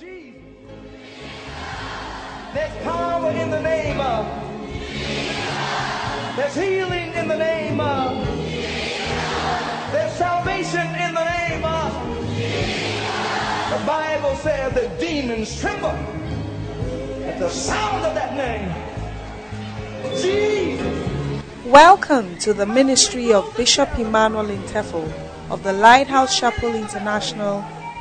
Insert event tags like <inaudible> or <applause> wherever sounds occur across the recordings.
Jesus. There's power in the name of. There's healing in the name of. There's salvation in the name of. The Bible says that demons tremble at the sound of that name. Jesus. Welcome to the ministry of Bishop Emmanuel Intefel of the Lighthouse Chapel International,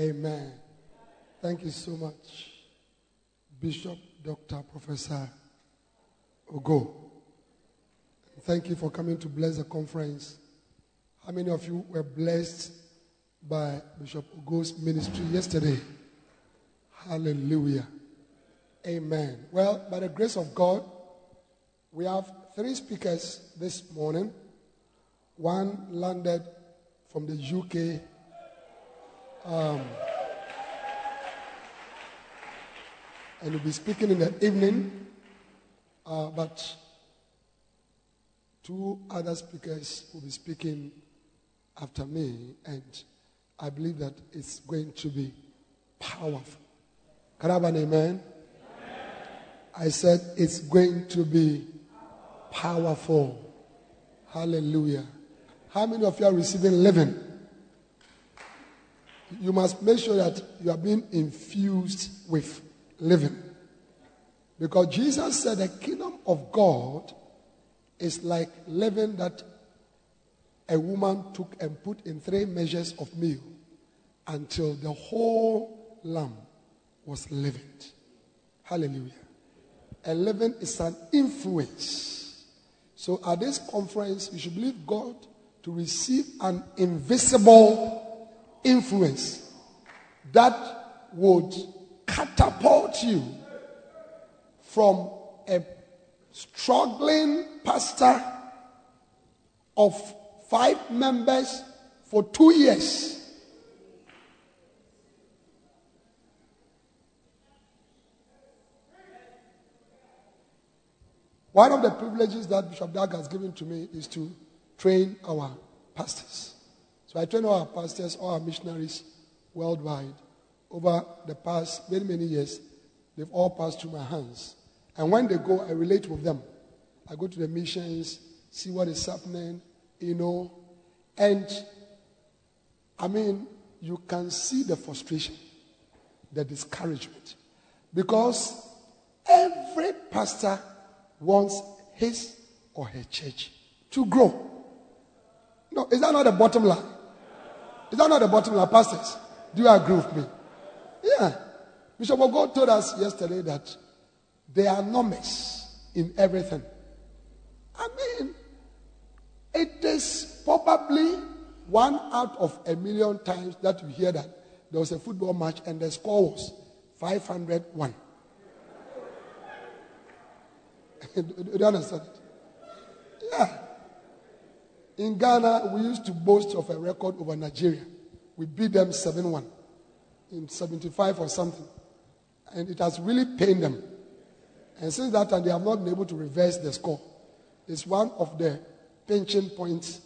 Amen. Thank you so much, Bishop Dr. Professor Ogo. Thank you for coming to bless the conference. How many of you were blessed by Bishop Ogo's ministry yesterday? Hallelujah. Amen. Well, by the grace of God, we have three speakers this morning. One landed from the UK. Um, and will be speaking in the evening. Uh, but two other speakers will be speaking after me, and I believe that it's going to be powerful. Can I have an amen? amen? I said it's going to be powerful. Hallelujah. How many of you are receiving leaven? You must make sure that you are being infused with leaven. Because Jesus said the kingdom of God is like leaven that a woman took and put in three measures of meal until the whole lamb was leavened. Hallelujah. And leaven is an influence. So at this conference, you should believe God to receive an invisible influence that would catapult you from a struggling pastor of five members for two years. One of the privileges that Bishop Dag has given to me is to train our pastors. So I train all our pastors, all our missionaries worldwide. Over the past many, many years, they've all passed through my hands. And when they go, I relate with them. I go to the missions, see what is happening, you know. And I mean, you can see the frustration, the discouragement. Because every pastor wants his or her church to grow. No, is that not the bottom line? Is that not the bottom line, pastors? Do you agree with me? Yeah. Bishop God told us yesterday that there are numbers in everything. I mean, it is probably one out of a million times that you hear that there was a football match and the score was 501. <laughs> Do you understand it? Yeah. In Ghana, we used to boast of a record over Nigeria. We beat them 7 1 in 75 or something. And it has really pained them. And since that time, they have not been able to reverse the score. It's one of the pension points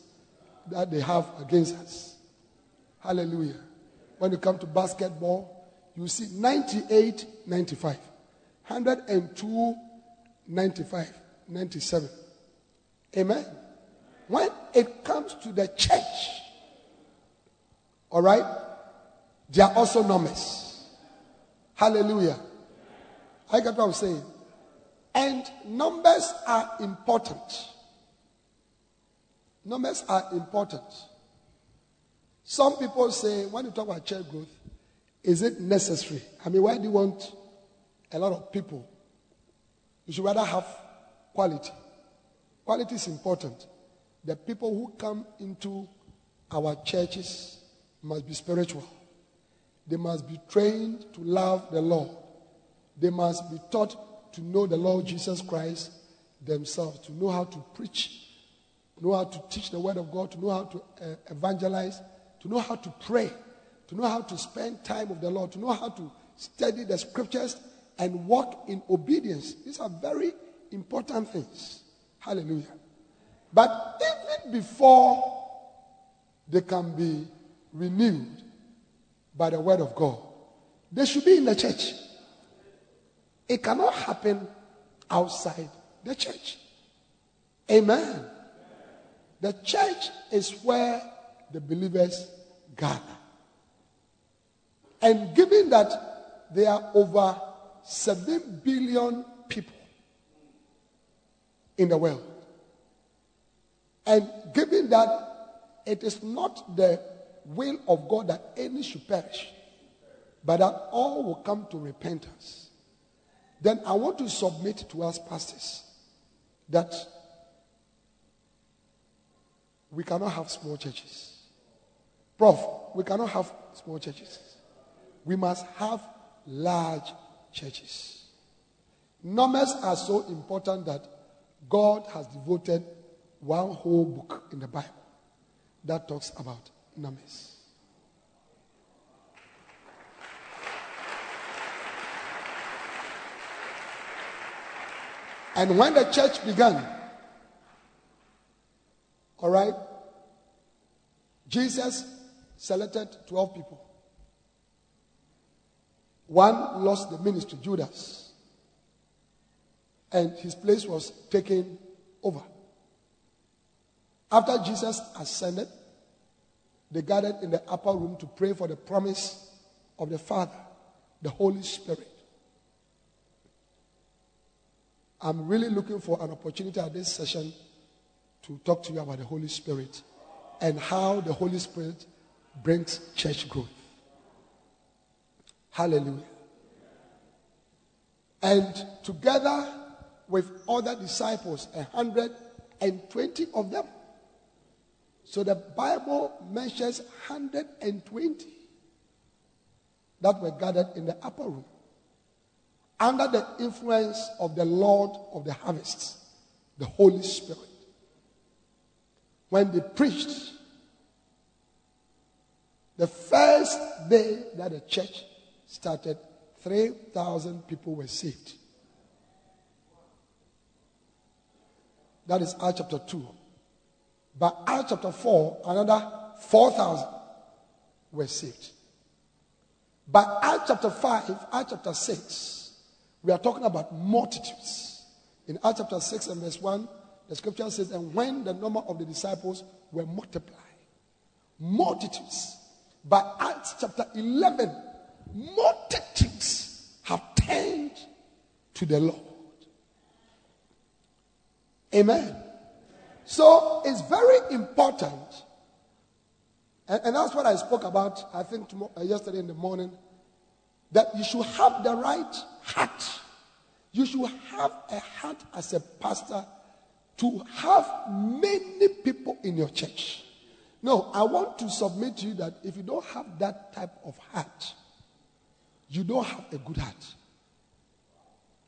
that they have against us. Hallelujah. When you come to basketball, you see 98 95, 102 95, 97. Amen. When it comes to the church, all right, there are also numbers. Hallelujah. I get what I'm saying. And numbers are important. Numbers are important. Some people say, when you talk about church growth, is it necessary? I mean, why do you want a lot of people? You should rather have quality. Quality is important. The people who come into our churches must be spiritual. They must be trained to love the Lord. They must be taught to know the Lord Jesus Christ themselves, to know how to preach, know how to teach the Word of God, to know how to uh, evangelize, to know how to pray, to know how to spend time with the Lord, to know how to study the scriptures and walk in obedience. These are very important things. Hallelujah. But even before they can be renewed by the word of God, they should be in the church. It cannot happen outside the church. Amen. The church is where the believers gather. And given that there are over 7 billion people in the world, and given that it is not the will of God that any should perish, but that all will come to repentance, then I want to submit to us pastors that we cannot have small churches. Prof, we cannot have small churches. We must have large churches. Numbers are so important that God has devoted one whole book in the Bible that talks about numbers. And when the church began, all right, Jesus selected 12 people. One lost the ministry, Judas, and his place was taken over. After Jesus ascended, they gathered in the upper room to pray for the promise of the Father, the Holy Spirit. I'm really looking for an opportunity at this session to talk to you about the Holy Spirit and how the Holy Spirit brings church growth. Hallelujah. And together with other disciples, 120 of them, so the Bible mentions 120 that were gathered in the upper room under the influence of the Lord of the harvest, the Holy Spirit. When they preached, the first day that the church started, 3,000 people were saved. That is Acts chapter 2. By Acts chapter 4, another 4,000 were saved. By Acts chapter 5, Acts chapter 6, we are talking about multitudes. In Acts chapter 6 and verse 1, the scripture says, And when the number of the disciples were multiplied, multitudes. By Acts chapter 11, multitudes have turned to the Lord. Amen. So it's very important. And, and that's what I spoke about, I think, tomorrow, uh, yesterday in the morning. That you should have the right heart. You should have a heart as a pastor to have many people in your church. No, I want to submit to you that if you don't have that type of heart, you don't have a good heart.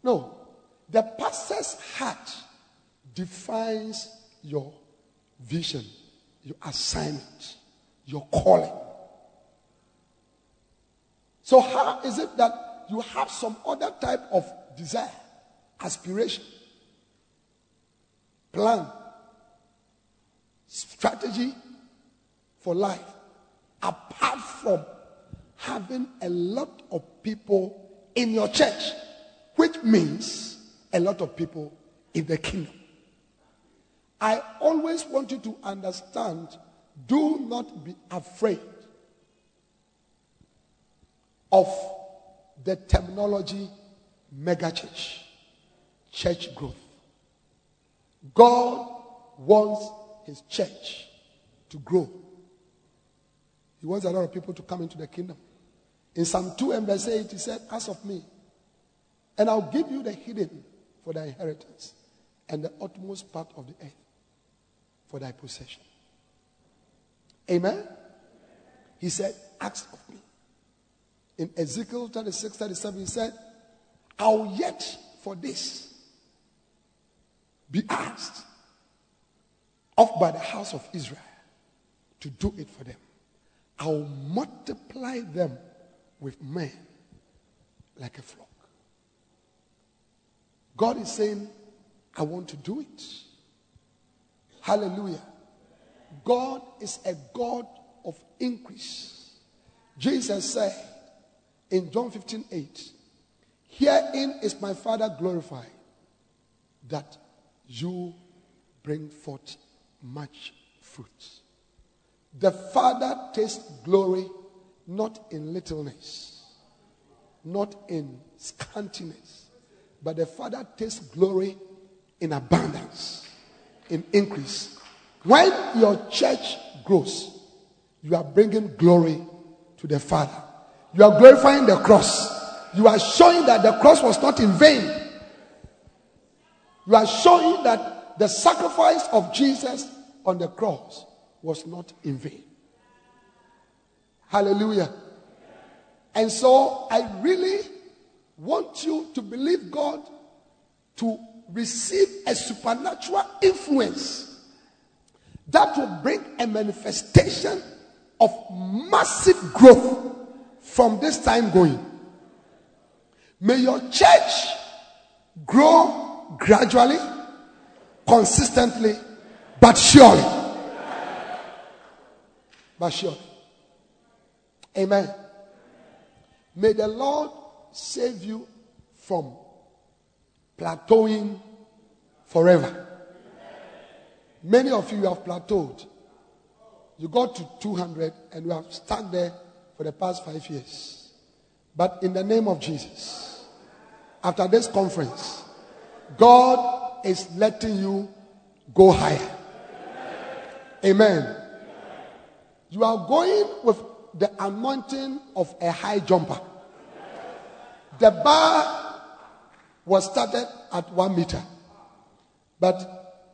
No, the pastor's heart defines your vision, your assignment, your calling. So, how is it that you have some other type of desire, aspiration, plan, strategy for life, apart from having a lot of people in your church, which means a lot of people in the kingdom? I always want you to understand do not be afraid of the terminology megachurch, church growth. God wants his church to grow. He wants a lot of people to come into the kingdom. In Psalm 2 and verse 8, he said, Ask of me, and I'll give you the hidden for the inheritance and the utmost part of the earth. For thy possession. Amen? He said, Ask of me. In Ezekiel 36 37, he said, I'll yet for this be asked of by the house of Israel to do it for them. I'll multiply them with men like a flock. God is saying, I want to do it. Hallelujah. God is a God of increase. Jesus said in John 15 8, Herein is my Father glorified, that you bring forth much fruit. The Father tastes glory not in littleness, not in scantiness, but the Father tastes glory in abundance, in increase. When your church grows, you are bringing glory to the Father. You are glorifying the cross. You are showing that the cross was not in vain. You are showing that the sacrifice of Jesus on the cross was not in vain. Hallelujah. And so I really want you to believe God to receive a supernatural influence that will bring a manifestation of massive growth from this time going. May your church grow gradually, consistently, but surely. But surely. Amen. May the Lord save you from plateauing forever. Many of you have plateaued. You got to 200 and you have stuck there for the past five years. But in the name of Jesus, after this conference, God is letting you go higher. Amen. You are going with the anointing of a high jumper. The bar was started at one meter, but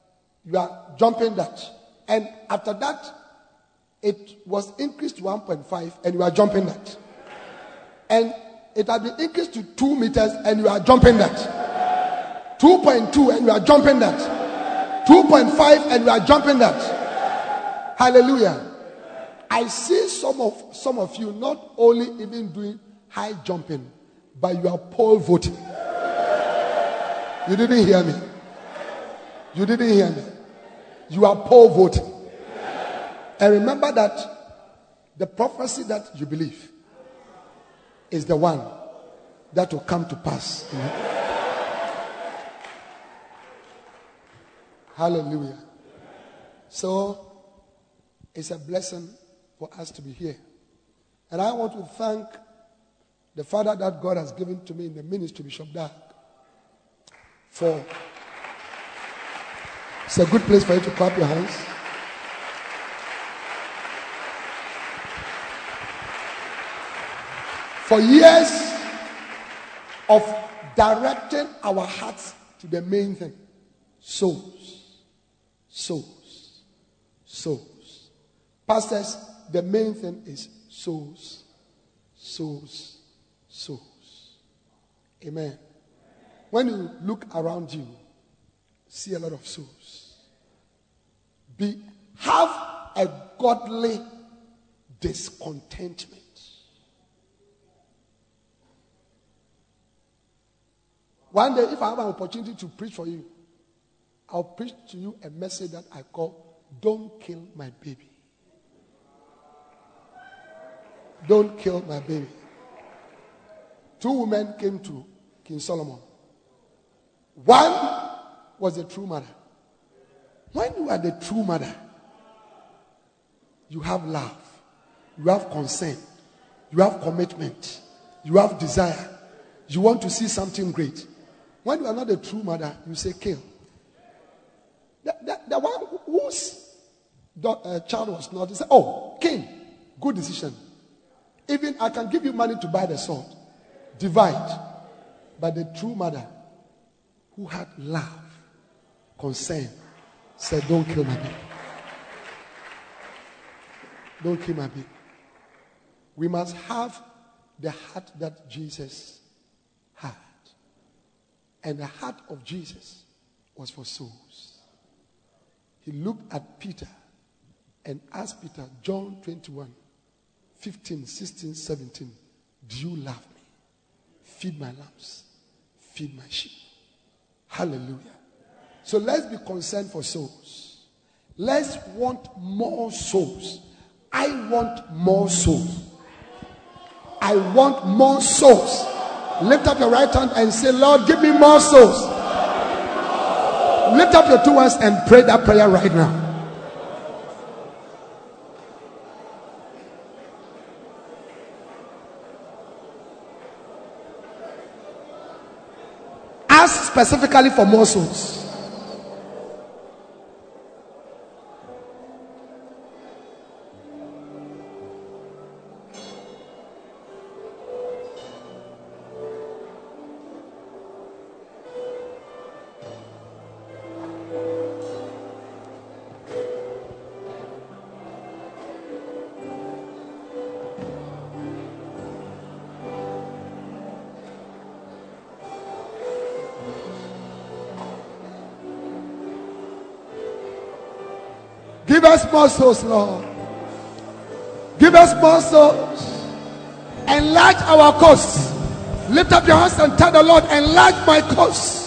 you are jumping that. And after that, it was increased to 1.5, and you are jumping that. And it had been increased to 2 meters, and you are jumping that. 2.2, and you are jumping that. 2.5, and you are jumping that. Hallelujah. I see some of some of you not only even doing high jumping, but you are pole vaulting. You didn't hear me. You didn't hear me. You are pole vaulting. And remember that the prophecy that you believe is the one that will come to pass. Hallelujah. So it's a blessing for us to be here. And I want to thank the Father that God has given to me in the ministry, Bishop Dag, for. It's a good place for you to clap your hands. For years of directing our hearts to the main thing souls, souls, souls. Pastors, the main thing is souls, souls, souls. Amen. When you look around you, see a lot of souls. Be have a godly discontentment. One day, if I have an opportunity to preach for you, I'll preach to you a message that I call Don't Kill My Baby. Don't kill my baby. Two women came to King Solomon. One was a true mother. When you are the true mother, you have love, you have concern, you have commitment, you have desire, you want to see something great. When you are not a true mother, you say kill. The, the, the one whose uh, child was not, he said, Oh, king, good decision. Even I can give you money to buy the sword. Divide. But the true mother who had love, concern, said, Don't kill my baby. Don't kill my baby. We must have the heart that Jesus had. And the heart of Jesus was for souls. He looked at Peter and asked Peter, John 21, 15, 16, 17, Do you love me? Feed my lambs, feed my sheep. Hallelujah. So let's be concerned for souls. Let's want more souls. I want more souls. I want more souls. Lift up your right hand and say, Lord, give me more souls. Lift up your two hands and pray that prayer right now. Ask specifically for more Give us more souls, Lord. Give us more souls. Enlarge our coast. Lift up your hands and tell the Lord, enlarge my coast.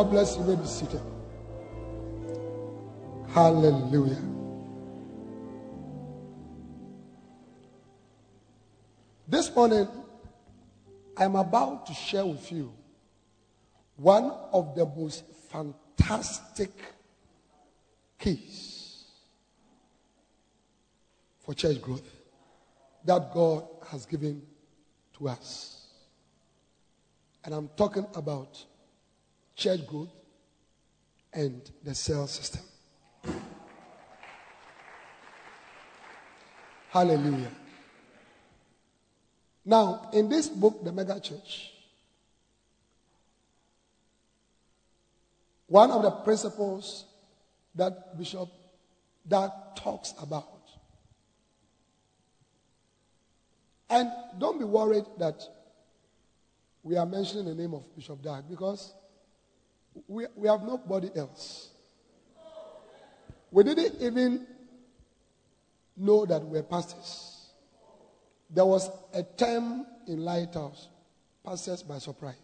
God bless you. You may be seated. Hallelujah. This morning, I'm about to share with you one of the most fantastic keys for church growth that God has given to us. And I'm talking about church growth and the cell system. Hallelujah. Now, in this book, The Mega Church, one of the principles that Bishop that talks about. And don't be worried that we are mentioning the name of Bishop Dag because we, we have nobody else. We didn't even know that we're pastors. There was a term in Lighthouse, pastors by surprise.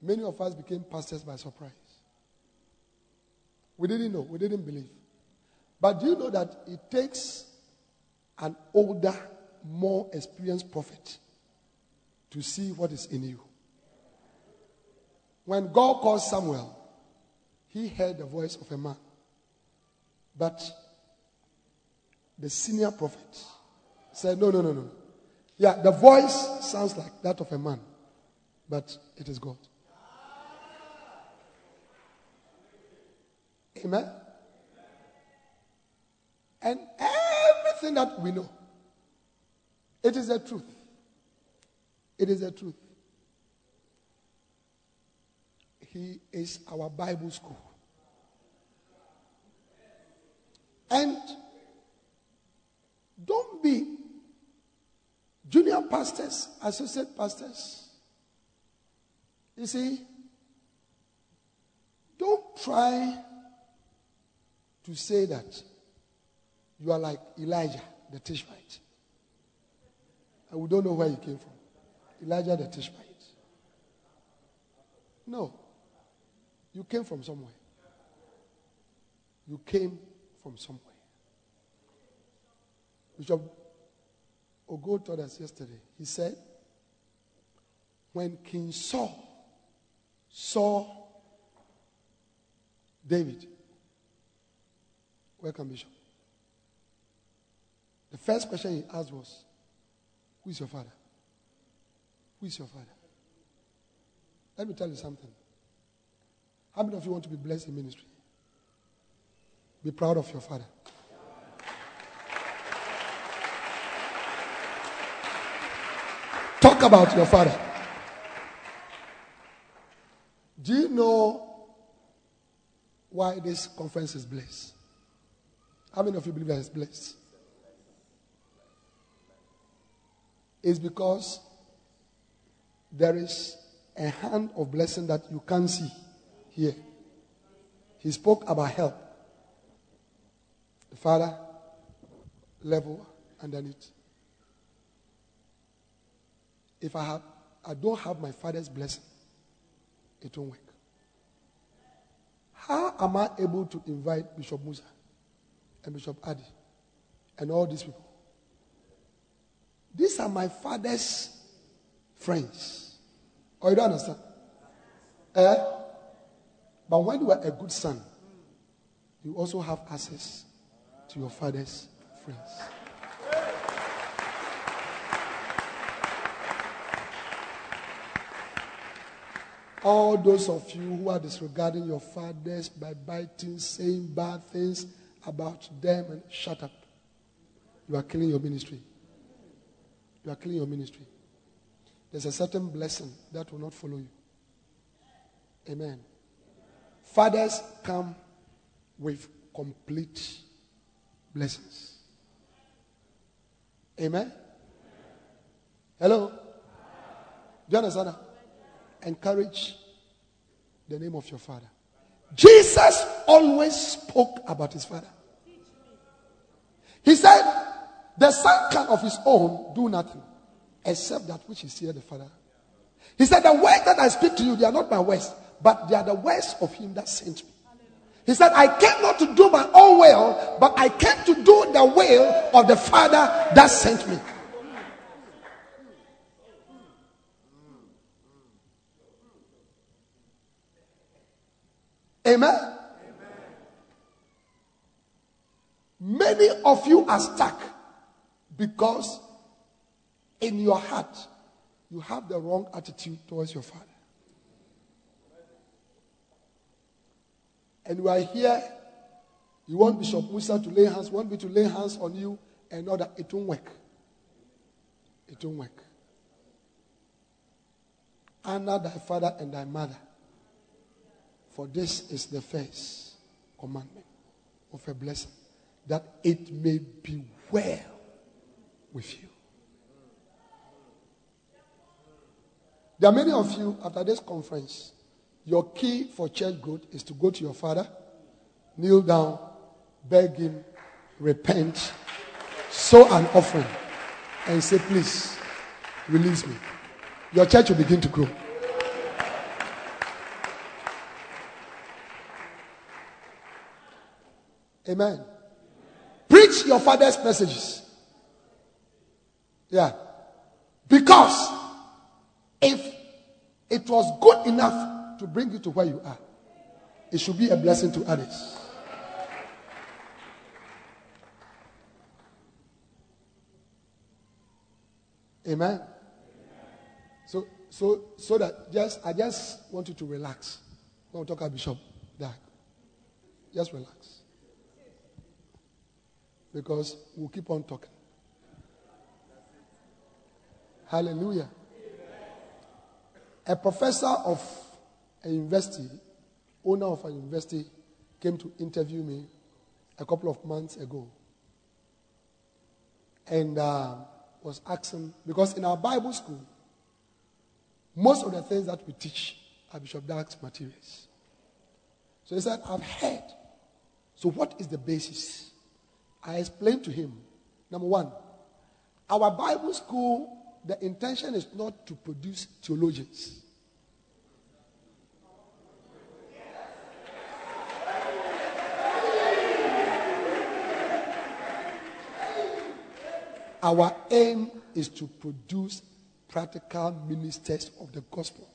Many of us became pastors by surprise. We didn't know, we didn't believe. But do you know that it takes an older, more experienced prophet to see what is in you? When God called Samuel, he heard the voice of a man. But the senior prophet said, No, no, no, no. Yeah, the voice sounds like that of a man, but it is God. Amen. And everything that we know, it is the truth. It is the truth. He is our Bible school. And don't be junior pastors, associate pastors. You see, don't try to say that you are like Elijah the Tishbite. And we don't know where he came from. Elijah the Tishbite. No. You came from somewhere. You came from somewhere. Bishop Ogo told us yesterday. He said, when King Saul saw David, welcome, Bishop. The first question he asked was, Who is your father? Who is your father? Let me tell you something. How many of you want to be blessed in ministry? Be proud of your father. Talk about your father. Do you know why this conference is blessed? How many of you believe that it's blessed? It's because there is a hand of blessing that you can't see here. He spoke about help. The Father, level underneath. If I have I don't have my father's blessing, it won't work. How am I able to invite Bishop Musa and Bishop Adi and all these people? These are my father's friends. Oh, you don't understand? Eh? But when you are a good son, you also have access to your father's friends. All those of you who are disregarding your fathers by biting, saying bad things about them, and shut up. You are killing your ministry. You are killing your ministry. There's a certain blessing that will not follow you. Amen. Fathers come with complete blessings. Amen. Hello? Do you understand that? Encourage the name of your father. Jesus always spoke about his father. He said, The son can of his own do nothing except that which is here the Father. He said, The words that I speak to you, they are not my words, but they are the words of him that sent me. He said, I came not to do my own will, but I came to do the will of the Father that sent me. Amen? Amen. Many of you are stuck because in your heart you have the wrong attitude towards your father. And you are here, you want Bishop Musa to lay hands, want me to lay hands on you, and know that it won't work. It won't work. Honor thy father and thy mother. For this is the first commandment of a blessing, that it may be well with you. There are many of you after this conference your key for church growth is to go to your father, kneel down, beg him, repent, sow an offering, and say, Please, release me. Your church will begin to grow. Amen. Preach your father's messages. Yeah. Because if it was good enough to bring you to where you are. It should be a blessing to others. Amen. So, so, so that just I just want you to relax. When we talk about Bishop Dag, just relax because we'll keep on talking. Hallelujah. A professor of a university, owner of a university, came to interview me a couple of months ago. And uh, was asking, because in our Bible school, most of the things that we teach are Bishop Dag's materials. So he said, I've heard. So what is the basis? I explained to him. Number one, our Bible school, the intention is not to produce theologians. Our aim is to produce practical ministers of the gospel.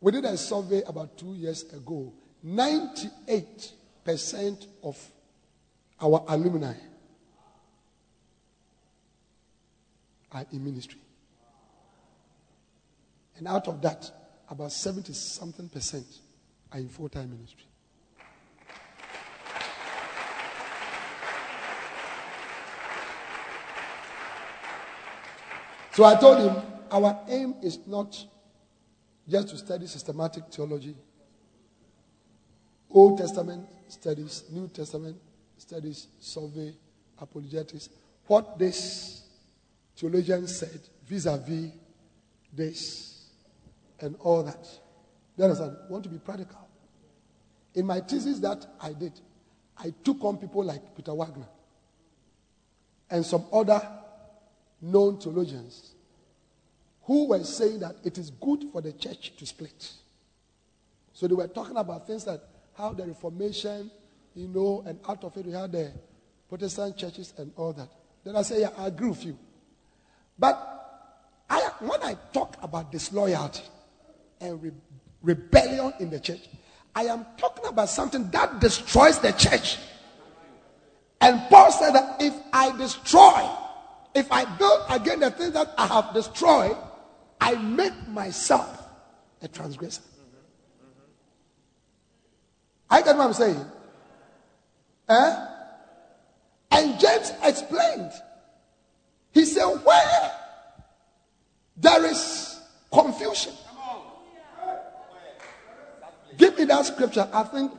We did a survey about two years ago. 98% of our alumni are in ministry. And out of that, about 70 something percent are in full time ministry. So I told him, our aim is not just to study systematic theology, Old Testament studies, New Testament studies, survey, apologetics. What this theologian said vis a vis this and all that. You understand? Want to be practical. In my thesis that I did, I took on people like Peter Wagner and some other known theologians who were saying that it is good for the church to split. So they were talking about things like how the Reformation, you know, and out of it we had the Protestant churches and all that. Then I say, yeah, I agree with you. But I, when I talk about disloyalty and re- rebellion in the church, I am talking about something that destroys the church. And Paul said that if I destroy, if I build again the things that I have destroyed, I make myself a transgressor. I get what I'm saying. Eh? And James explained. He said, Where there is confusion. Give me that scripture. I think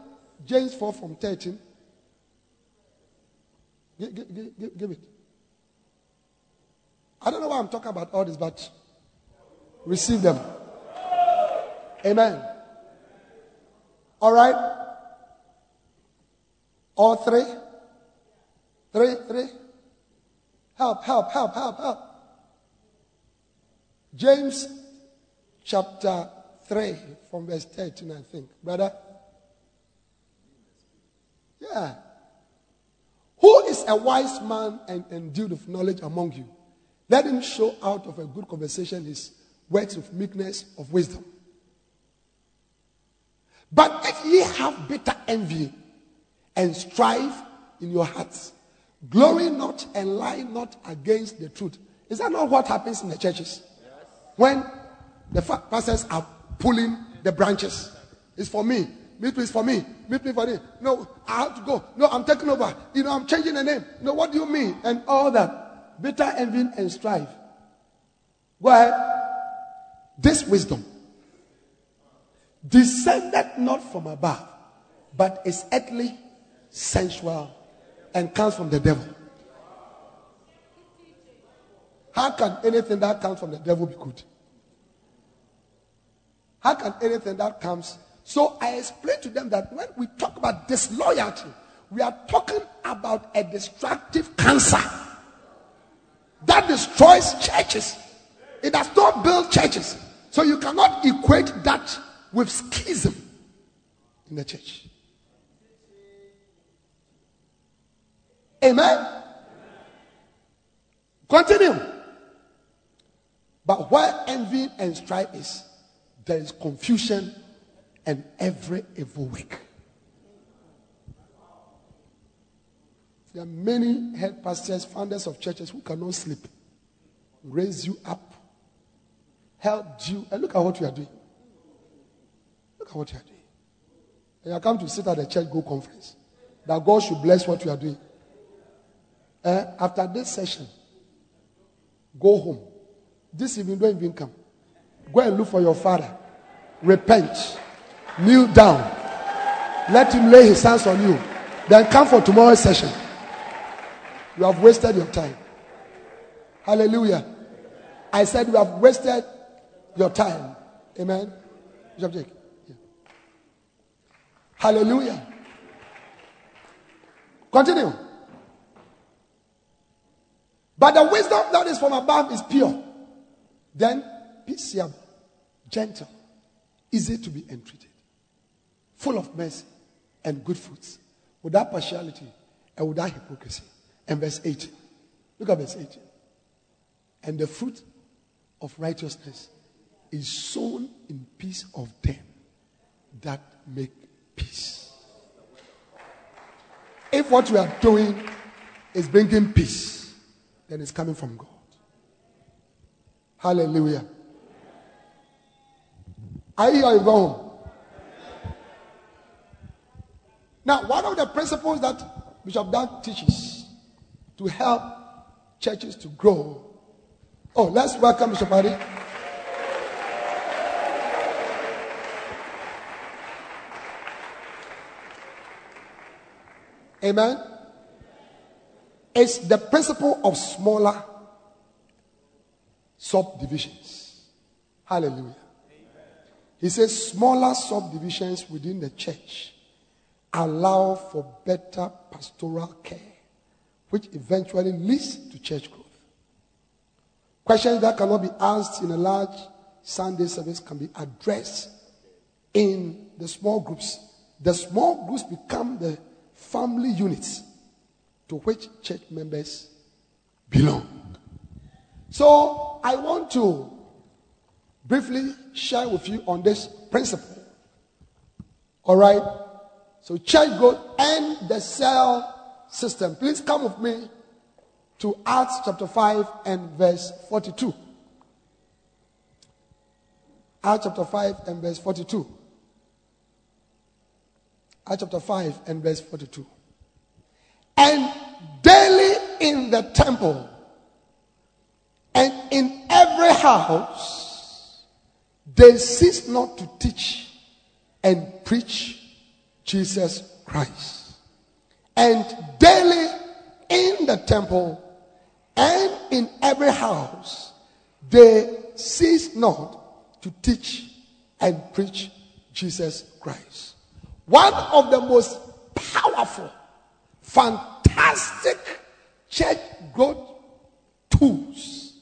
James 4 from 13. Give, give, give, give it. I don't know why I'm talking about all this, but receive them. Amen. All right. All three? Three, three? Help, help, help, help, help. James chapter 3 from verse 13, I think. Brother? Yeah. Who is a wise man and endued with knowledge among you? Let him show out of a good conversation his words of meekness, of wisdom. But if ye have bitter envy and strife in your hearts, glory not and lie not against the truth. Is that not what happens in the churches? When the pastors are pulling the branches. It's for me. Meet me for me. Meet me for me. No, I have to go. No, I'm taking over. You know, I'm changing the name. No, what do you mean? And all that. Bitter envy and strife. Go ahead. This wisdom descended not from above, but is earthly, sensual, and comes from the devil. How can anything that comes from the devil be good? How can anything that comes? So I explained to them that when we talk about disloyalty, we are talking about a destructive cancer that destroys churches. It does not build churches. So you cannot equate that with schism in the church. Amen. Continue. But where envy and strife is, there is confusion and every evil work. There are many head pastors, founders of churches who cannot sleep, raise you up, help you, and look at what you are doing. Look at what you are doing. And you come to sit at the church go conference. That God should bless what you are doing. Uh, after this session, go home. This evening, don't even come. Go and look for your father. Repent. Kneel down. Let him lay his hands on you. Then come for tomorrow's session. You have wasted your time. Hallelujah. I said you have wasted your time. Amen. Bishop Jake. Yeah. Hallelujah. Continue. But the wisdom that is from above is pure. Then peaceable, gentle, easy to be entreated, full of mercy and good fruits, without partiality, and without hypocrisy. And verse 18. Look at verse 18. And the fruit of righteousness is sown in peace of them that make peace. If what we are doing is bringing peace, then it's coming from God. Hallelujah. Are you home. Now, one of the principles that Bishop Dag teaches to help churches to grow. Oh, let's welcome Bishop Ari. Amen. It's the principle of smaller subdivisions. Hallelujah. He says smaller subdivisions within the church allow for better pastoral care, which eventually leads to church growth. Questions that cannot be asked in a large Sunday service can be addressed in the small groups. The small groups become the family units to which church members belong. So I want to briefly share with you on this principle. All right? So church growth and the cell system. Please come with me to Acts chapter 5 and verse 42. Acts chapter 5 and verse 42. Acts chapter 5 and verse 42. And daily in the temple and in every house, they cease not to teach and preach Jesus Christ. And daily in the temple and in every house, they cease not to teach and preach Jesus Christ. One of the most powerful, fantastic church growth tools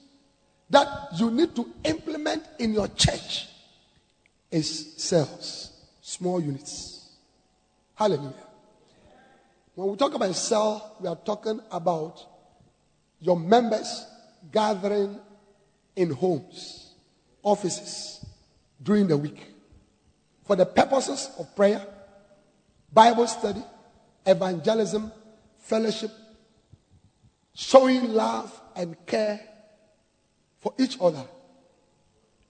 that you need to implement in your church is cells, small units. Hallelujah. When we talk about cell, we are talking about your members gathering in homes, offices during the week for the purposes of prayer, Bible study, evangelism, fellowship, showing love and care for each other,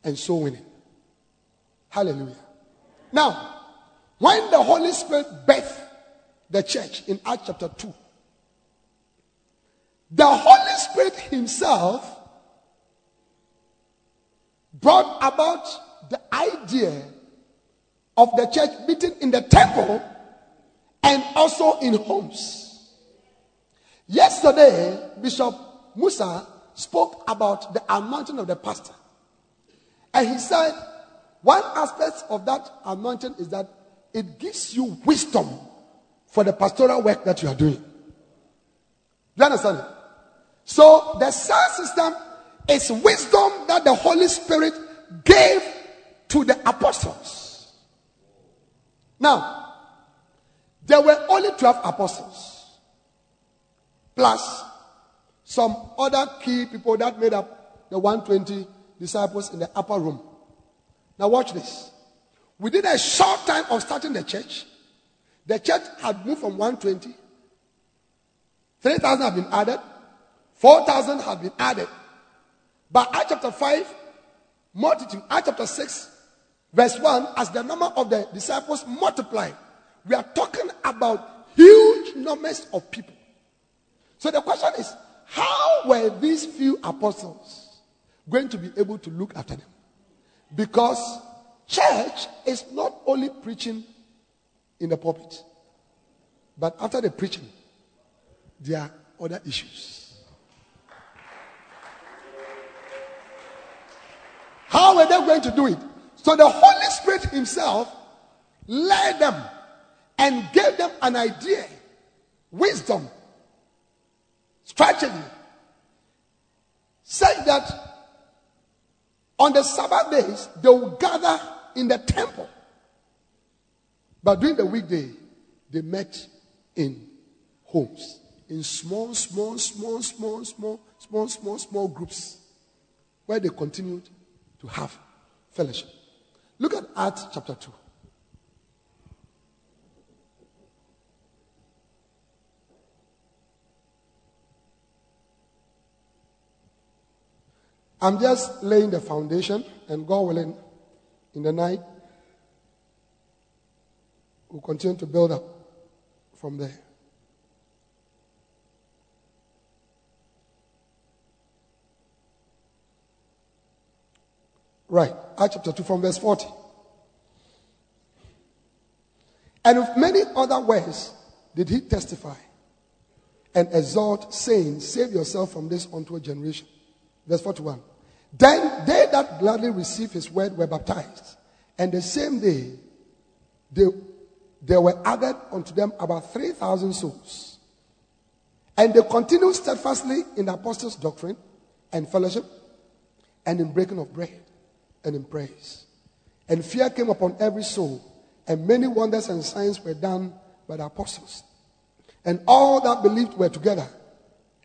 and so winning. Hallelujah. Now, when the Holy Spirit birthed the church in Acts chapter 2, the Holy Spirit Himself brought about the idea of the church meeting in the temple and also in homes. Yesterday, Bishop Musa spoke about the anointing of the pastor. And he said, one aspect of that anointing is that it gives you wisdom for the pastoral work that you are doing. Do you understand? It? So the cell system is wisdom that the Holy Spirit gave to the apostles. Now, there were only 12 apostles, plus some other key people that made up the 120 disciples in the upper room. Now, watch this. Within a short time of starting the church, the church had moved from 120, 3,000 have been added, 4,000 have been added. But Acts chapter 5, multitude, Acts chapter 6, verse 1, as the number of the disciples multiplied, we are talking about huge numbers of people. So the question is, how were these few apostles going to be able to look after them? Because church is not only preaching in the pulpit, but after the preaching, there are other issues. How were they going to do it? So the Holy Spirit Himself led them and gave them an idea, wisdom, strategy, said that on the Sabbath days they will gather in the temple. But during the weekday, they met in homes, in small, small, small, small, small, small, small, small groups where they continued to have fellowship. Look at Acts chapter 2. I'm just laying the foundation, and God willing, in the night, we'll continue to build up from there. Right, Acts chapter 2 from verse 40. And with many other ways did he testify and exhort, saying, Save yourself from this unto a generation. Verse 41. Then they that gladly received his word were baptized. And the same day, they, there were added unto them about 3,000 souls. And they continued steadfastly in the apostles' doctrine and fellowship and in breaking of bread and in praise. And fear came upon every soul, and many wonders and signs were done by the apostles. And all that believed were together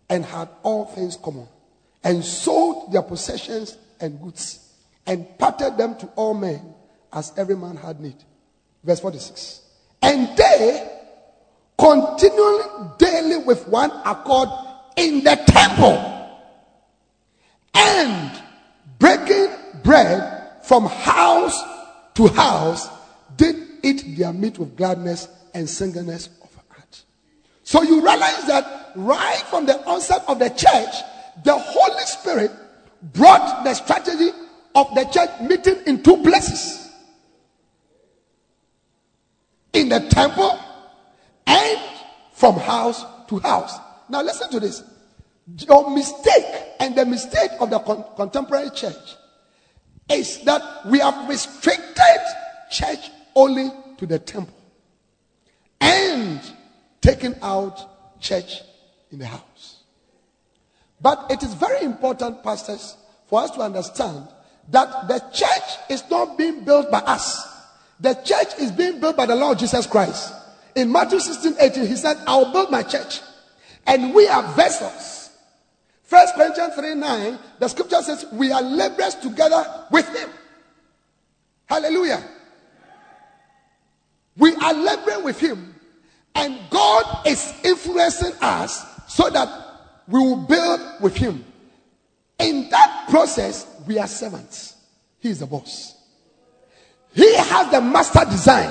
and had all things common and sold their possessions and goods and parted them to all men as every man had need. Verse 46. And they continually daily with one accord in the temple and breaking bread from house to house did eat their meat with gladness and singleness of heart. So you realize that right from the onset of the church, the Holy Spirit brought the strategy of the church meeting in two places in the temple and from house to house. Now, listen to this. Your mistake and the mistake of the con- contemporary church is that we have restricted church only to the temple and taken out church in the house. But it is very important, pastors, for us to understand that the church is not being built by us. The church is being built by the Lord Jesus Christ. In Matthew 16, 18, he said, I will build my church. And we are vessels. First Corinthians 3, 9, the scripture says, we are laborers together with him. Hallelujah. We are laboring with him. And God is influencing us so that we will build with him. In that process, we are servants. He is the boss. He has the master design.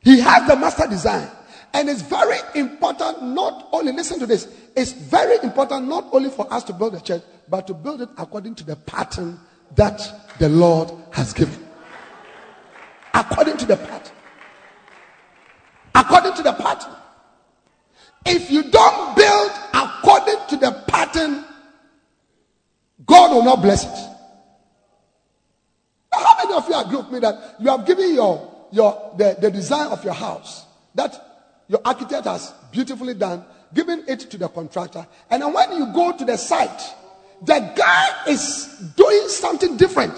He has the master design. And it's very important not only, listen to this, it's very important not only for us to build a church, but to build it according to the pattern that the Lord has given. According to the pattern. According to the pattern. If you don't build according to the pattern, God will not bless it. How many of you agree with me that you have given your, your the, the design of your house that your architect has beautifully done, given it to the contractor, and then when you go to the site, the guy is doing something different.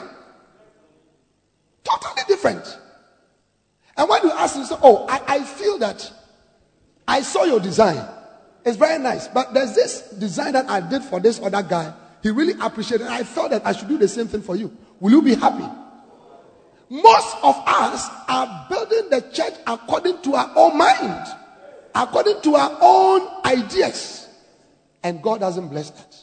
Totally different. And when you ask him, Oh, I, I feel that I saw your design. It's very nice. But there's this design that I did for this other guy. He really appreciated it. I felt that I should do the same thing for you. Will you be happy? Most of us are building the church according to our own mind, according to our own ideas. And God doesn't bless that.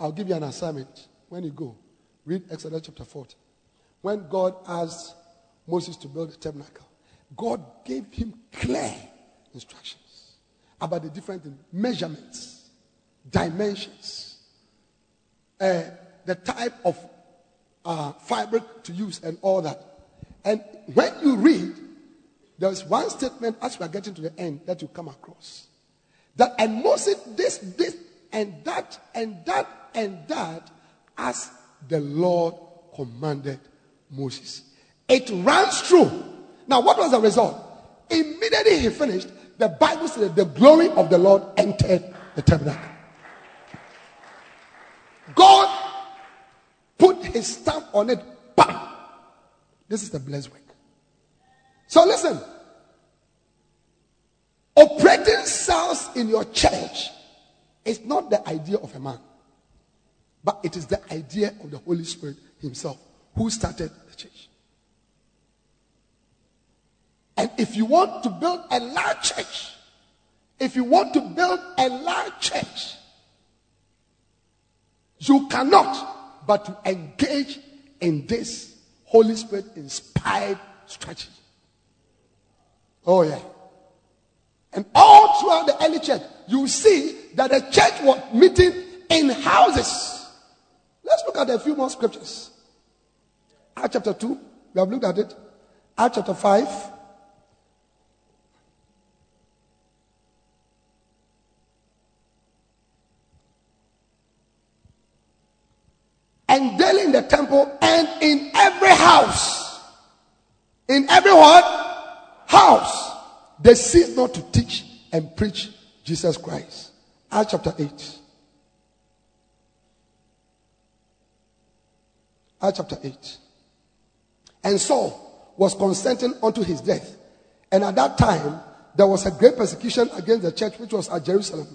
I'll give you an assignment. When you go, read Exodus chapter 40. When God asked Moses to build the tabernacle, God gave him clear instructions about the different measurements, dimensions, uh, the type of uh, fabric to use, and all that. And when you read, there's one statement as we are getting to the end that you come across. That and Moses this, this, and that, and that, and that, as the Lord commanded Moses. It runs through. Now, what was the result? Immediately he finished, the Bible said the glory of the Lord entered the tabernacle. God his stamp on it. Bam! This is the blessed work. So listen. Operating cells in your church is not the idea of a man, but it is the idea of the Holy Spirit Himself who started the church. And if you want to build a large church, if you want to build a large church, you cannot but to engage in this Holy Spirit inspired strategy. Oh, yeah. And all throughout the early church, you see that the church was meeting in houses. Let's look at a few more scriptures. Acts chapter 2, we have looked at it. Acts chapter 5. And daily in the temple and in every house. In every what? House. They cease not to teach and preach Jesus Christ. Acts chapter 8. Acts chapter 8. And Saul was consenting unto his death. And at that time, there was a great persecution against the church which was at Jerusalem.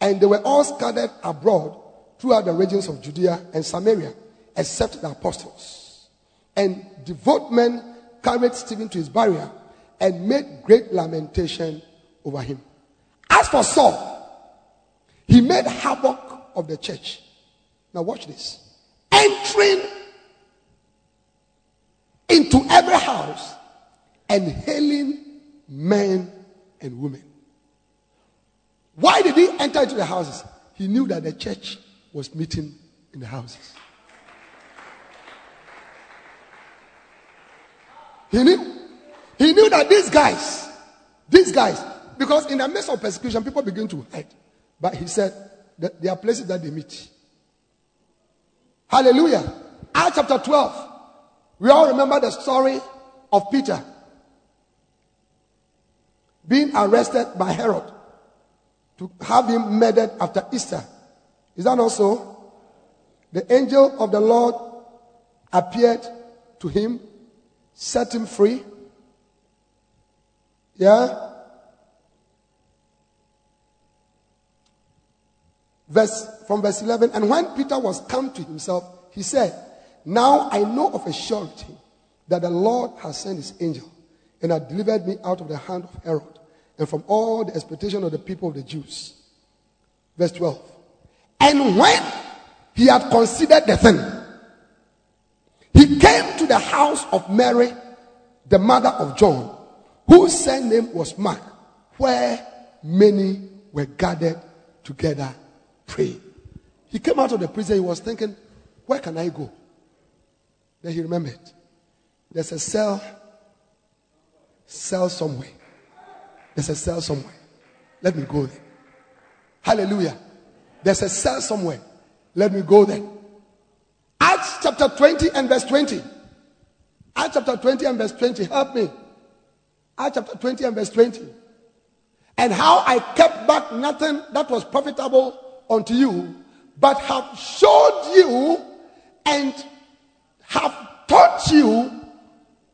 And they were all scattered abroad throughout the regions of Judea and Samaria, except the apostles. And devout men carried Stephen to his burial and made great lamentation over him. As for Saul, he made havoc of the church. Now, watch this. Entering into every house and hailing men and women. Why did he enter into the houses? He knew that the church was meeting in the houses. He knew. He knew that these guys, these guys, because in the midst of persecution, people begin to hide. But he said that there are places that they meet. Hallelujah. Acts chapter 12. We all remember the story of Peter being arrested by Herod to have him murdered after Easter. Is that also? The angel of the Lord appeared to him, set him free. Yeah? Verse from verse 11. And when Peter was come to himself, he said, now I know of a surety that the Lord has sent his angel and has delivered me out of the hand of Herod and from all the expectation of the people of the Jews. Verse 12. And when he had considered the thing, he came to the house of Mary, the mother of John, whose surname was Mark, where many were gathered together praying. He came out of the prison, he was thinking, Where can I go? Then he remembered. There's a cell, cell somewhere. There's a cell somewhere. Let me go there. Hallelujah. There's a cell somewhere. Let me go there. Acts chapter 20 and verse 20. Acts chapter 20 and verse 20. Help me. Acts chapter 20 and verse 20. And how I kept back nothing that was profitable unto you, but have showed you and have taught you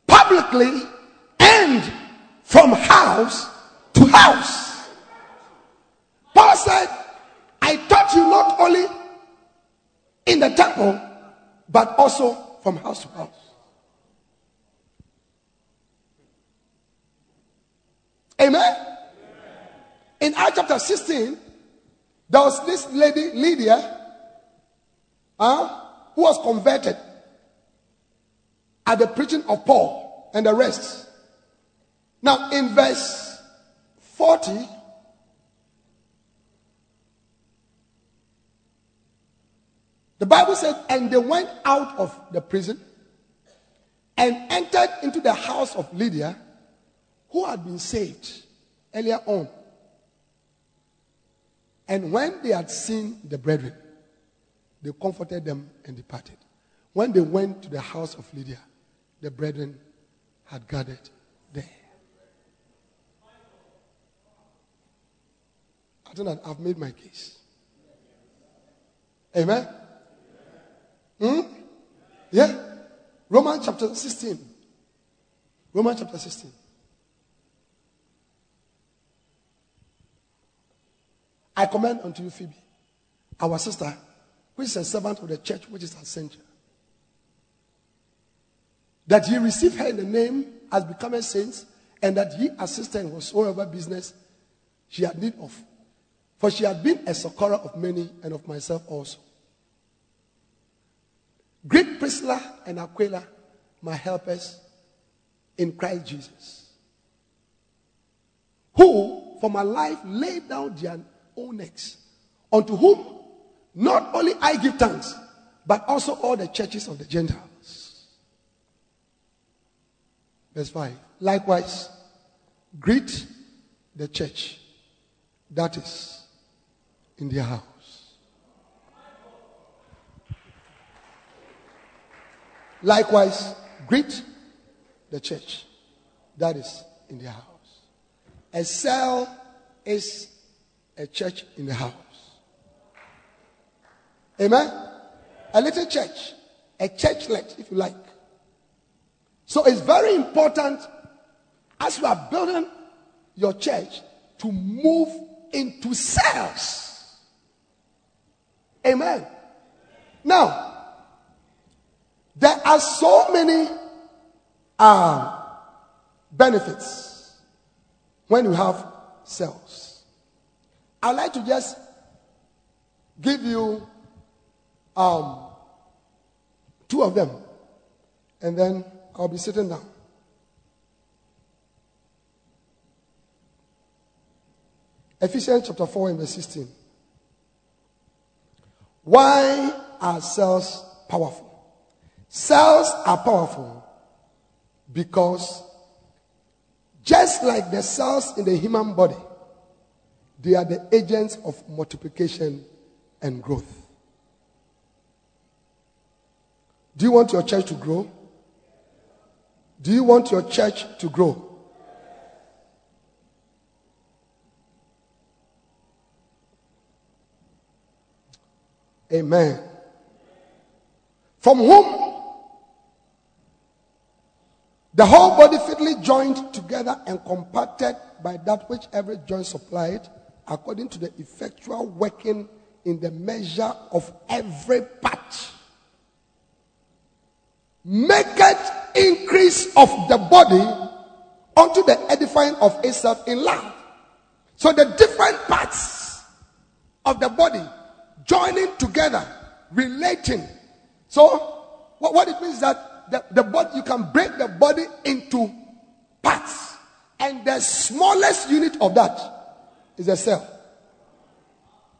publicly and from house to house. Paul said, I taught you not only in the temple, but also from house to house. Amen. In Acts chapter 16, there was this lady, Lydia, uh, who was converted at the preaching of Paul and the rest. Now, in verse 40, the Bible said, And they went out of the prison and entered into the house of Lydia, who had been saved earlier on. And when they had seen the brethren, they comforted them and departed. When they went to the house of Lydia, the brethren had gathered there. I think I've made my case. Amen? Hmm? Yeah? Romans chapter 16. Romans chapter 16. I commend unto you, Phoebe, our sister, which is a servant of the church, which is Cenchrea. That ye receive her in the name as becoming saints, and that ye assist her in whatsoever business she had need of. For she had been a succorer of many and of myself also. Greet Priscilla and Aquila, my helpers in Christ Jesus, who for my life laid down their necks, unto whom not only I give thanks, but also all the churches of the Gentiles. Verse 5. Likewise, greet the church that is in their house. Likewise, greet the church that is in their house. A cell is a church in the house. Amen? A little church, a churchlet, if you like. So it's very important as you are building your church to move into cells. Amen. Now, there are so many uh, benefits when you have cells. I'd like to just give you um, two of them, and then I'll be sitting down. Ephesians chapter 4 and verse 16. Why are cells powerful? Cells are powerful because just like the cells in the human body, they are the agents of multiplication and growth. Do you want your church to grow? Do you want your church to grow? Amen. From whom the whole body fitly joined together and compacted by that which every joint supplied, according to the effectual working in the measure of every part, maketh increase of the body unto the edifying of itself in love. So the different parts of the body joining together, relating. So, what, what it means that the, the body, you can break the body into parts. And the smallest unit of that is a cell.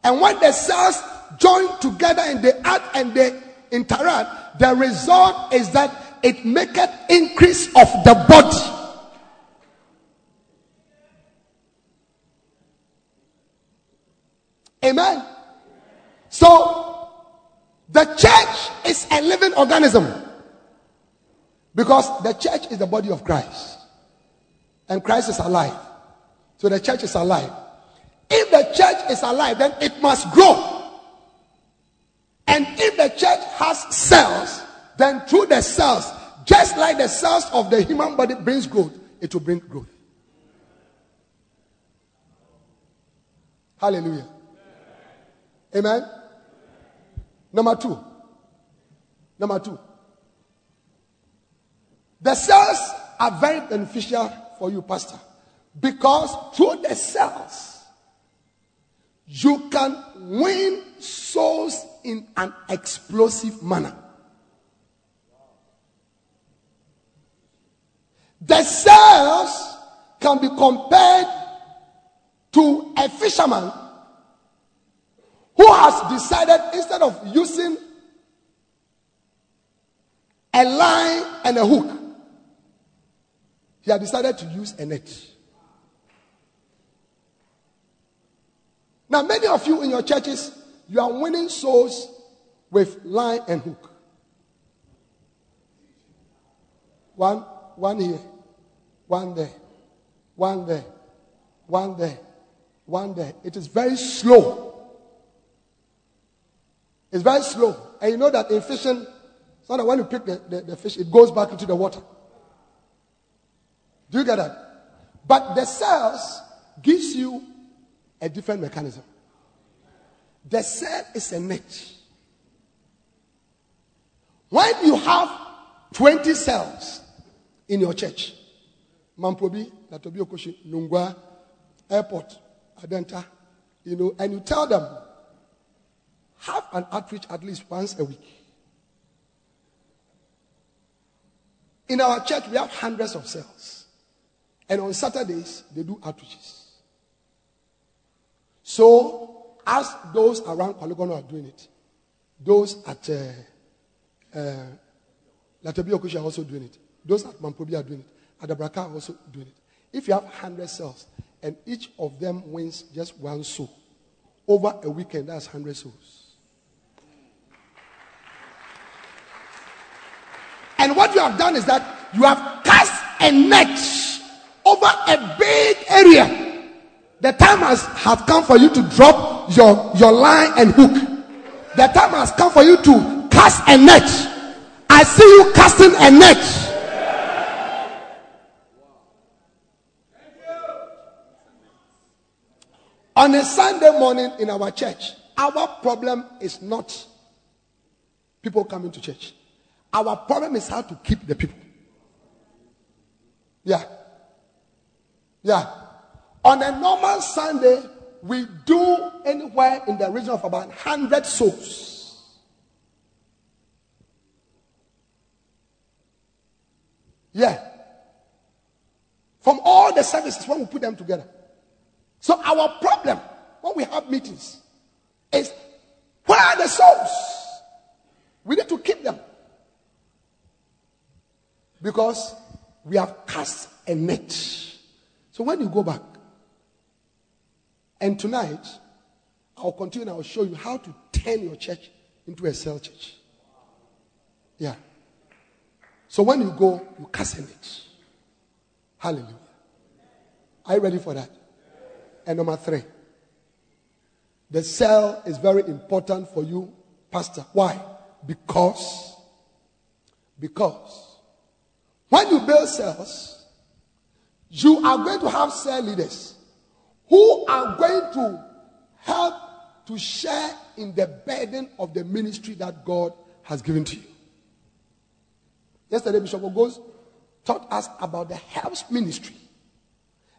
And when the cells join together and they act and they interact, the result is that it maketh increase of the body. Amen. So, the church is a living organism because the church is the body of Christ and Christ is alive. So, the church is alive. If the church is alive, then it must grow. And if the church has cells, then through the cells, just like the cells of the human body brings growth, it will bring growth. Hallelujah. Amen. Number two. Number two. The cells are very beneficial for you, Pastor, because through the cells, you can win souls in an explosive manner. The cells can be compared to a fisherman who has decided instead of using a line and a hook, he had decided to use a net. Now, many of you in your churches, you are winning souls with line and hook. One, one here, one there, one there, one there, one there. It is very slow. It's very slow. And you know that in fishing, so that when you pick the, the, the fish, it goes back into the water. Do you get that? But the cells gives you a different mechanism. The cell is a net. When you have 20 cells in your church, Mamprobi, Latobi Okoshi, Nungua, Airport, Adenta, you know, and you tell them, have an outreach at least once a week. In our church, we have hundreds of cells. And on Saturdays, they do outreaches. So, as those around Polygon are doing it, those at uh, uh, Latabi are also doing it. Those at Mamprobi are doing it. Adabraka are also doing it. If you have 100 cells and each of them wins just one soul, over a weekend, that's 100 souls. And what you have done is that you have cast a net over a big area. The time has, has come for you to drop your, your line and hook. The time has come for you to cast a net. I see you casting a net. On a Sunday morning in our church, our problem is not people coming to church. Our problem is how to keep the people. Yeah. Yeah. On a normal Sunday, we do anywhere in the region of about 100 souls. Yeah. From all the services, when we put them together. So our problem when we have meetings is where are the souls? We need to keep them. Because we have cast a net. So when you go back, and tonight, I'll continue, and I'll show you how to turn your church into a cell church. Yeah. So when you go, you cast a net. Hallelujah. Are you ready for that? And number three, the cell is very important for you, Pastor. Why? Because, because when you build cells, you are going to have cell leaders who are going to help to share in the burden of the ministry that God has given to you. Yesterday, Bishop Ogos taught us about the helps ministry.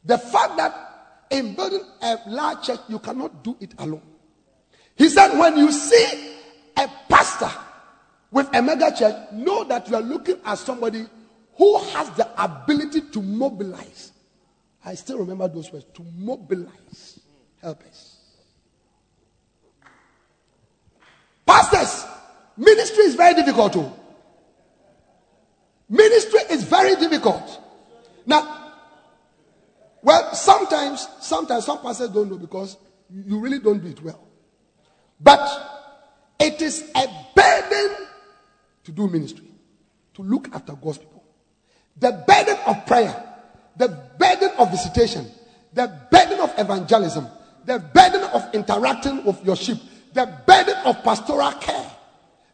The fact that in building a large church, you cannot do it alone. He said, when you see a pastor with a mega church, know that you are looking at somebody who has the ability to mobilize. I still remember those words to mobilize helpers. Pastors, ministry is very difficult. Too. Ministry is very difficult. Now, well, sometimes, sometimes some pastors don't know because you really don't do it well. But it is a burden to do ministry, to look after God's people. The burden of prayer, the burden of visitation, the burden of evangelism, the burden of interacting with your sheep, the burden of pastoral care,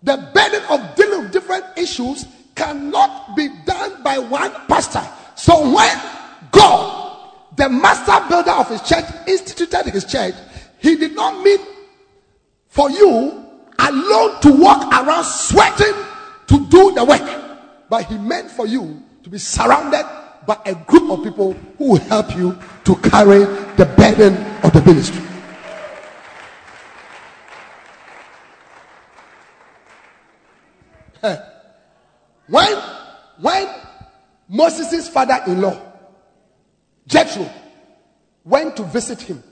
the burden of dealing with different issues cannot be done by one pastor. So when God, the master builder of his church, instituted his church, he did not mean for you alone to walk around sweating to do the work, but he meant for you to be surrounded by a group of people who will help you to carry the burden of the ministry. When, when Moses' father in law, Jethro, went to visit him,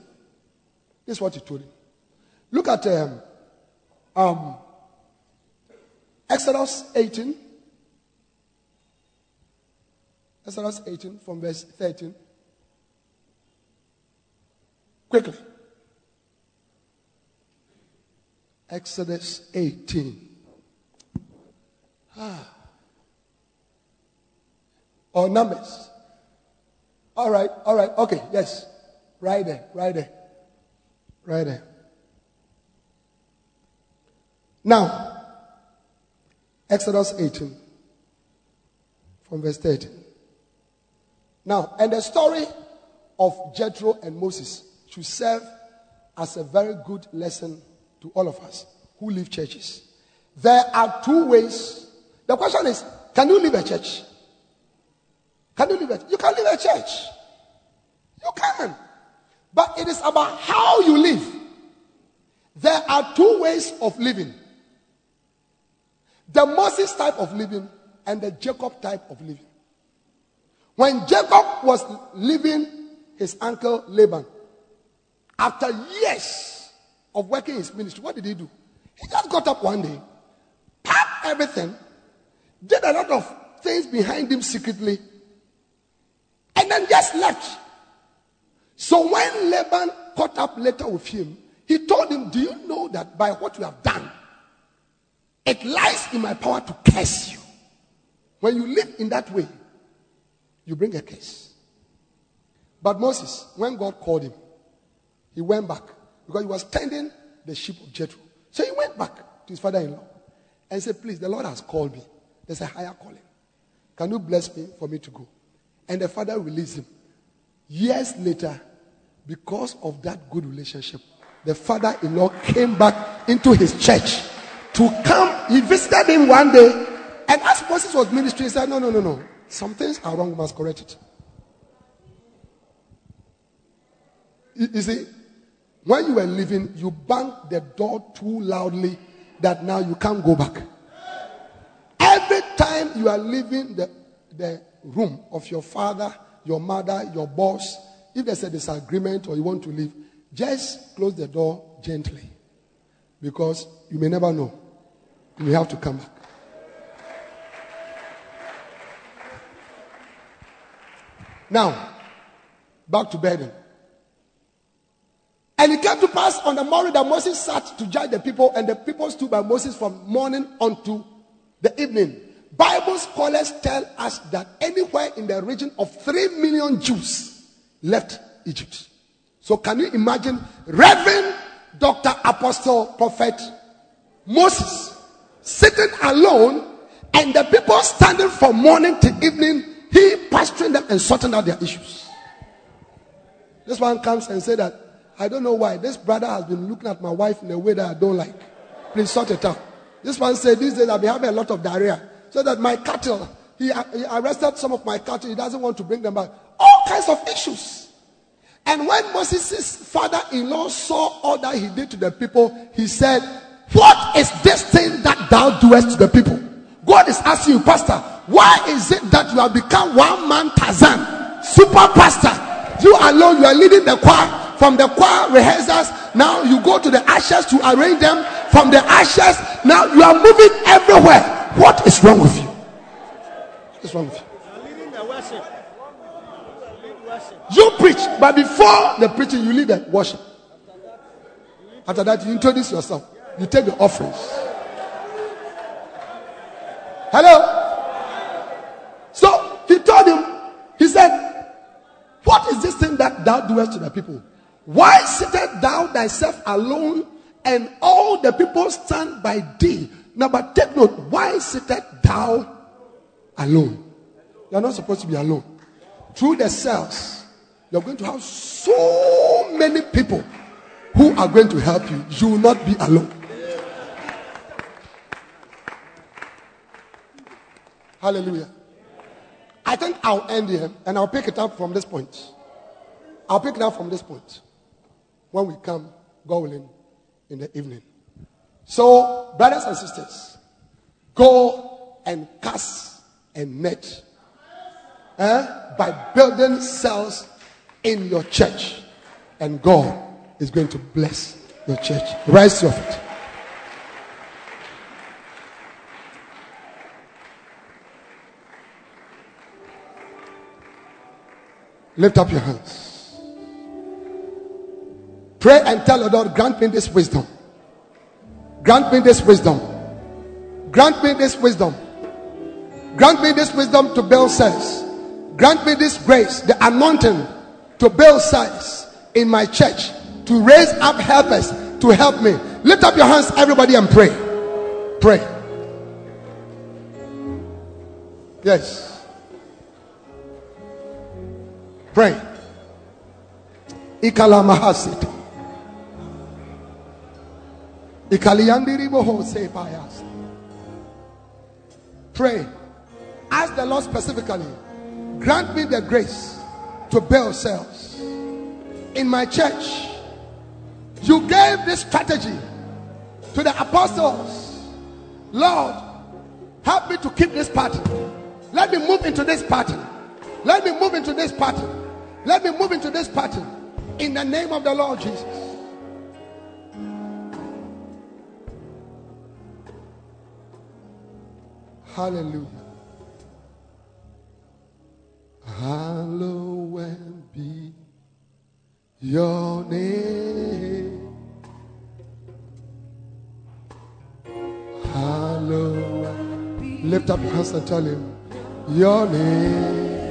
this is what he told him. Look at um, um, Exodus 18. Exodus 18 from verse 13. Quickly. Exodus 18. Ah. Or numbers. All right, all right, okay, yes. Right there, right there. Right there. Now, Exodus 18 from verse 13. Now, and the story of Jethro and Moses should serve as a very good lesson to all of us who leave churches. There are two ways. The question is can you leave a church? Can you leave a You can leave a church. You can. But it is about how you live. There are two ways of living the Moses type of living and the Jacob type of living. When Jacob was leaving his uncle Laban, after years of working his ministry, what did he do? He just got up one day, packed everything, did a lot of things behind him secretly, and then just left. So when Laban caught up later with him, he told him, Do you know that by what you have done, it lies in my power to curse you? When you live in that way, you bring a case. But Moses, when God called him, he went back because he was tending the sheep of Jethro. So he went back to his father in law and said, Please, the Lord has called me. There's a higher calling. Can you bless me for me to go? And the father released him. Years later, because of that good relationship, the father in law came back into his church to come. He visited him one day, and as Moses was ministering, he said, No, no, no, no. Some things are wrong, we must correct it. You, you see, when you were leaving, you banged the door too loudly that now you can't go back. Every time you are leaving the, the room of your father, your mother, your boss, if there's a disagreement or you want to leave, just close the door gently. Because you may never know. You may have to come back. Now, back to burden. And it came to pass on the morning that Moses sat to judge the people, and the people stood by Moses from morning unto the evening. Bible scholars tell us that anywhere in the region of 3 million Jews left Egypt. So can you imagine Reverend Dr. Apostle Prophet Moses sitting alone and the people standing from morning to evening, he pastoring them and sorting out their issues. This one comes and say that I don't know why this brother has been looking at my wife in a way that I don't like. Please sort it out. This one said these days I've been having a lot of diarrhea. So that my cattle, he, he arrested some of my cattle. He doesn't want to bring them back. All kinds of issues. And when Moses' father in law saw all that he did to the people, he said, What is this thing that thou doest to the people? God is asking you, Pastor, why is it that you have become one man Tarzan, super pastor? You alone, you are leading the choir. From the choir rehearsals, now you go to the ashes to arrange them. From the ashes, now you are moving everywhere. What is wrong with you? What is wrong with you? You preach, but before the preaching, you lead the worship. After that, you introduce yourself. You take the offerings. Hello? Told him, he said, What is this thing that thou doest to the people? Why sittest thou thyself alone and all the people stand by thee? Now, but take note, why sittest thou alone? You're not supposed to be alone. Through the cells, you're going to have so many people who are going to help you. You will not be alone. Hallelujah. I think I'll end here and I'll pick it up from this point. I'll pick it up from this point when we come, God willing, in the evening. So, brothers and sisters, go and cast a net eh, by building cells in your church, and God is going to bless your church. Rise your feet. Lift up your hands. Pray and tell the Lord, grant me this wisdom. Grant me this wisdom. Grant me this wisdom. Grant me this wisdom to build cells. Grant me this grace, the anointing to build cells in my church, to raise up helpers to help me. Lift up your hands, everybody, and pray. Pray. Yes. Pray. Ikala Mahasit. Pray. Ask the Lord specifically, grant me the grace to build cells in my church. You gave this strategy to the apostles. Lord, help me to keep this pattern. Let me move into this pattern. Let me move into this pattern. Let me move into this pattern in the name of the Lord Jesus. Hallelujah. Hallowed be your name. Hallowed. Lift up your hands and tell him, Your name.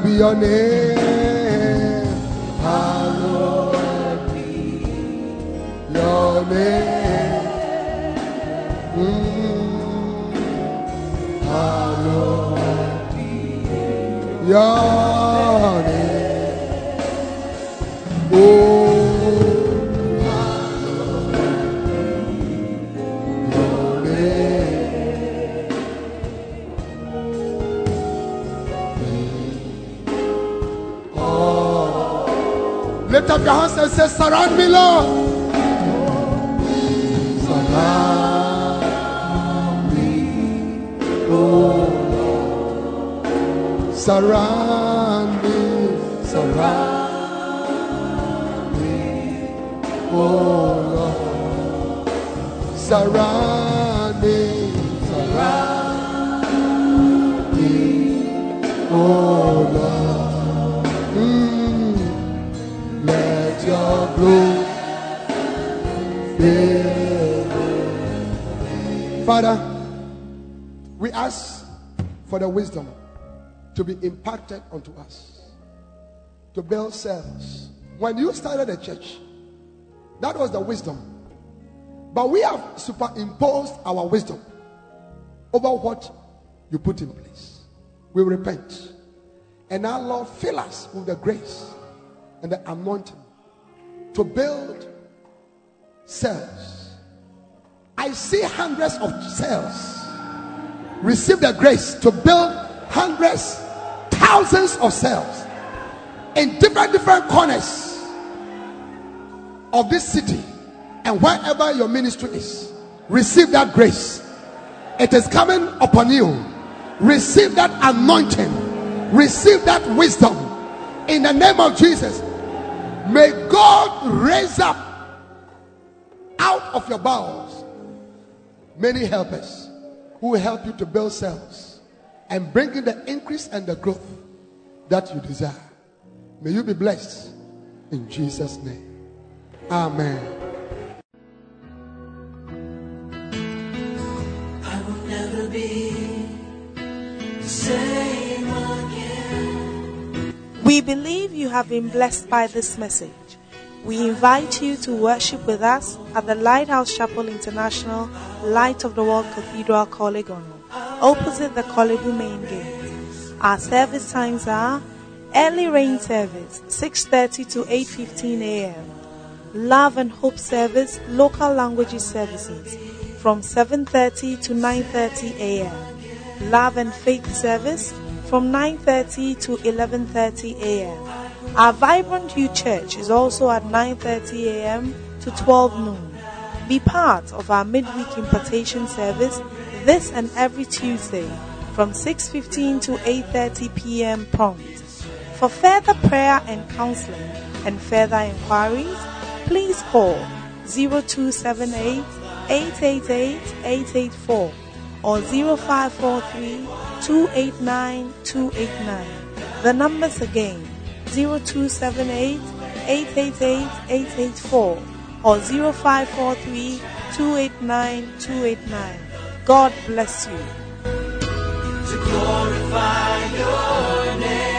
Be your name. Say, Surround me, Lord. Surround me, oh Lord. Surround me, surround me, oh Lord. Surround the wisdom to be impacted unto us, to build cells. When you started the church, that was the wisdom. But we have superimposed our wisdom over what you put in place. We repent. And our Lord, fill us with the grace and the anointing to build cells. I see hundreds of cells receive the grace to build hundreds, thousands of cells in different different corners of this city and wherever your ministry is. Receive that grace. It is coming upon you. Receive that anointing. Receive that wisdom in the name of Jesus. May God raise up out of your bowels many helpers who will help you to build cells and bring in the increase and the growth that you desire. May you be blessed in Jesus' name. Amen. I will never be the same. We believe you have been blessed by this message. We invite you to worship with us at the Lighthouse Chapel International Light of the World Cathedral, Korle Gonno, opposite the Korle Bu main gate. Our service times are early rain service 6:30 to 8:15 a.m. Love and Hope service local languages services from 7:30 to 9:30 a.m. Love and Faith service from 9:30 to 11:30 a.m. Our vibrant youth church is also at 9:30 a.m. to 12 noon. Be part of our midweek impartation service this and every Tuesday from 6:15 to 8:30 p.m. prompt. For further prayer and counseling and further inquiries, please call 0278 888 884 or 0543 289 289. The numbers again 0278 888 884 or 0543 289 289. God bless you. To glorify your name.